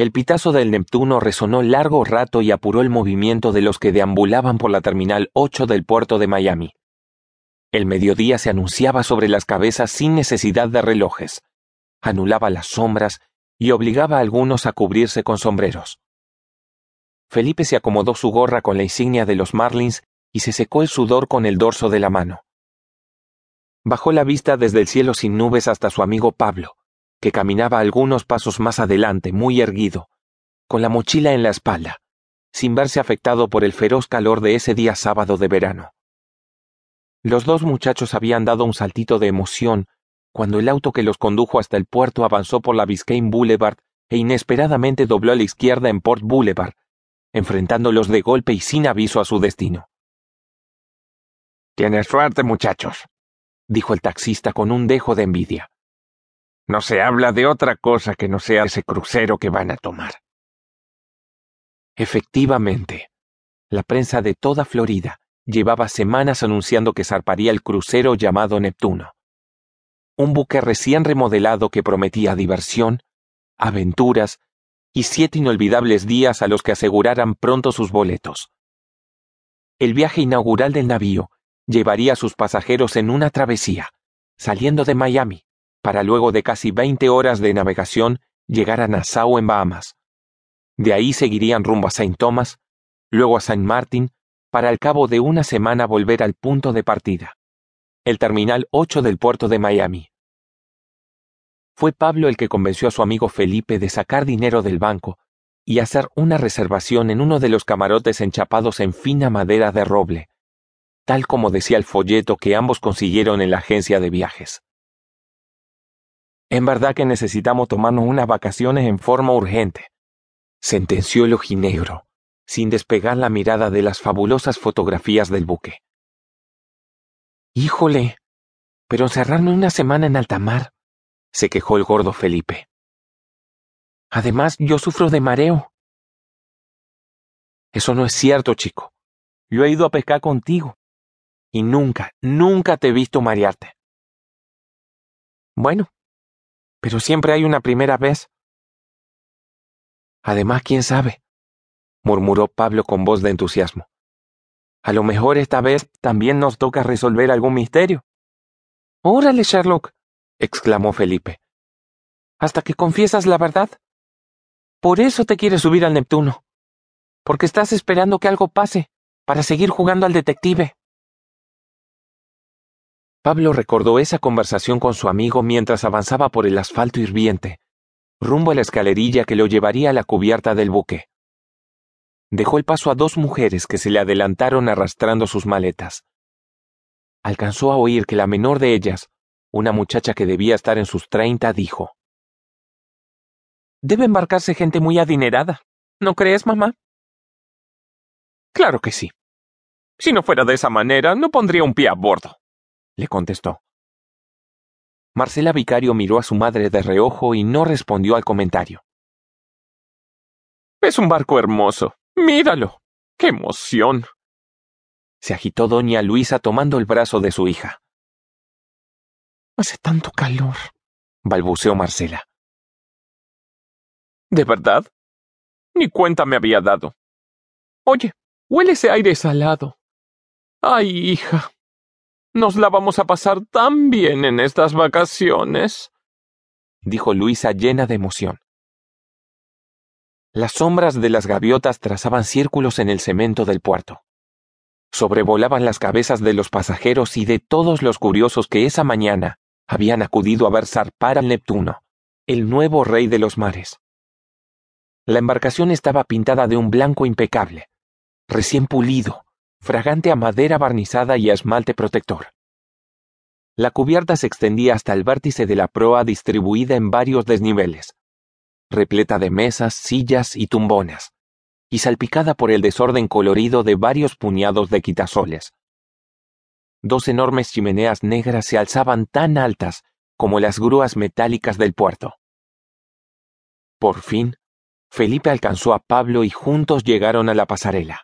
El pitazo del Neptuno resonó largo rato y apuró el movimiento de los que deambulaban por la terminal 8 del puerto de Miami. El mediodía se anunciaba sobre las cabezas sin necesidad de relojes. Anulaba las sombras y obligaba a algunos a cubrirse con sombreros. Felipe se acomodó su gorra con la insignia de los Marlins y se secó el sudor con el dorso de la mano. Bajó la vista desde el cielo sin nubes hasta su amigo Pablo, que caminaba algunos pasos más adelante, muy erguido, con la mochila en la espalda, sin verse afectado por el feroz calor de ese día sábado de verano. Los dos muchachos habían dado un saltito de emoción cuando el auto que los condujo hasta el puerto avanzó por la Biscayne Boulevard e inesperadamente dobló a la izquierda en Port Boulevard, enfrentándolos de golpe y sin aviso a su destino. Tienes suerte, muchachos, dijo el taxista con un dejo de envidia. No se habla de otra cosa que no sea ese crucero que van a tomar. Efectivamente, la prensa de toda Florida llevaba semanas anunciando que zarparía el crucero llamado Neptuno. Un buque recién remodelado que prometía diversión, aventuras y siete inolvidables días a los que aseguraran pronto sus boletos. El viaje inaugural del navío llevaría a sus pasajeros en una travesía, saliendo de Miami, para luego de casi veinte horas de navegación llegar a Nassau en Bahamas. De ahí seguirían rumbo a Saint Thomas, luego a Saint Martin, para al cabo de una semana volver al punto de partida, el terminal 8 del puerto de Miami. Fue Pablo el que convenció a su amigo Felipe de sacar dinero del banco y hacer una reservación en uno de los camarotes enchapados en fina madera de roble, tal como decía el folleto que ambos consiguieron en la agencia de viajes. En verdad que necesitamos tomarnos unas vacaciones en forma urgente, sentenció el ojinegro sin despegar la mirada de las fabulosas fotografías del buque. Híjole, pero encerrarme una semana en alta mar, se quejó el gordo Felipe. Además, yo sufro de mareo. Eso no es cierto, chico. Yo he ido a pescar contigo. Y nunca, nunca te he visto marearte. Bueno, pero siempre hay una primera vez. Además, quién sabe murmuró Pablo con voz de entusiasmo. A lo mejor esta vez también nos toca resolver algún misterio. Órale, Sherlock, exclamó Felipe. Hasta que confiesas la verdad. Por eso te quieres subir al Neptuno. Porque estás esperando que algo pase, para seguir jugando al detective. Pablo recordó esa conversación con su amigo mientras avanzaba por el asfalto hirviente, rumbo a la escalerilla que lo llevaría a la cubierta del buque dejó el paso a dos mujeres que se le adelantaron arrastrando sus maletas. Alcanzó a oír que la menor de ellas, una muchacha que debía estar en sus treinta, dijo Debe embarcarse gente muy adinerada. ¿No crees, mamá? Claro que sí. Si no fuera de esa manera, no pondría un pie a bordo, le contestó. Marcela Vicario miró a su madre de reojo y no respondió al comentario. Es un barco hermoso, Míralo. ¡Qué emoción! Se agitó doña Luisa tomando el brazo de su hija. Hace tanto calor, balbuceó Marcela. ¿De verdad? Ni cuenta me había dado. Oye, huele ese aire salado. Ay, hija. Nos la vamos a pasar tan bien en estas vacaciones, dijo Luisa llena de emoción. Las sombras de las gaviotas trazaban círculos en el cemento del puerto. Sobrevolaban las cabezas de los pasajeros y de todos los curiosos que esa mañana habían acudido a ver zarpar al Neptuno, el nuevo rey de los mares. La embarcación estaba pintada de un blanco impecable, recién pulido, fragante a madera barnizada y esmalte protector. La cubierta se extendía hasta el vértice de la proa distribuida en varios desniveles repleta de mesas, sillas y tumbonas, y salpicada por el desorden colorido de varios puñados de quitasoles. Dos enormes chimeneas negras se alzaban tan altas como las grúas metálicas del puerto. Por fin, Felipe alcanzó a Pablo y juntos llegaron a la pasarela.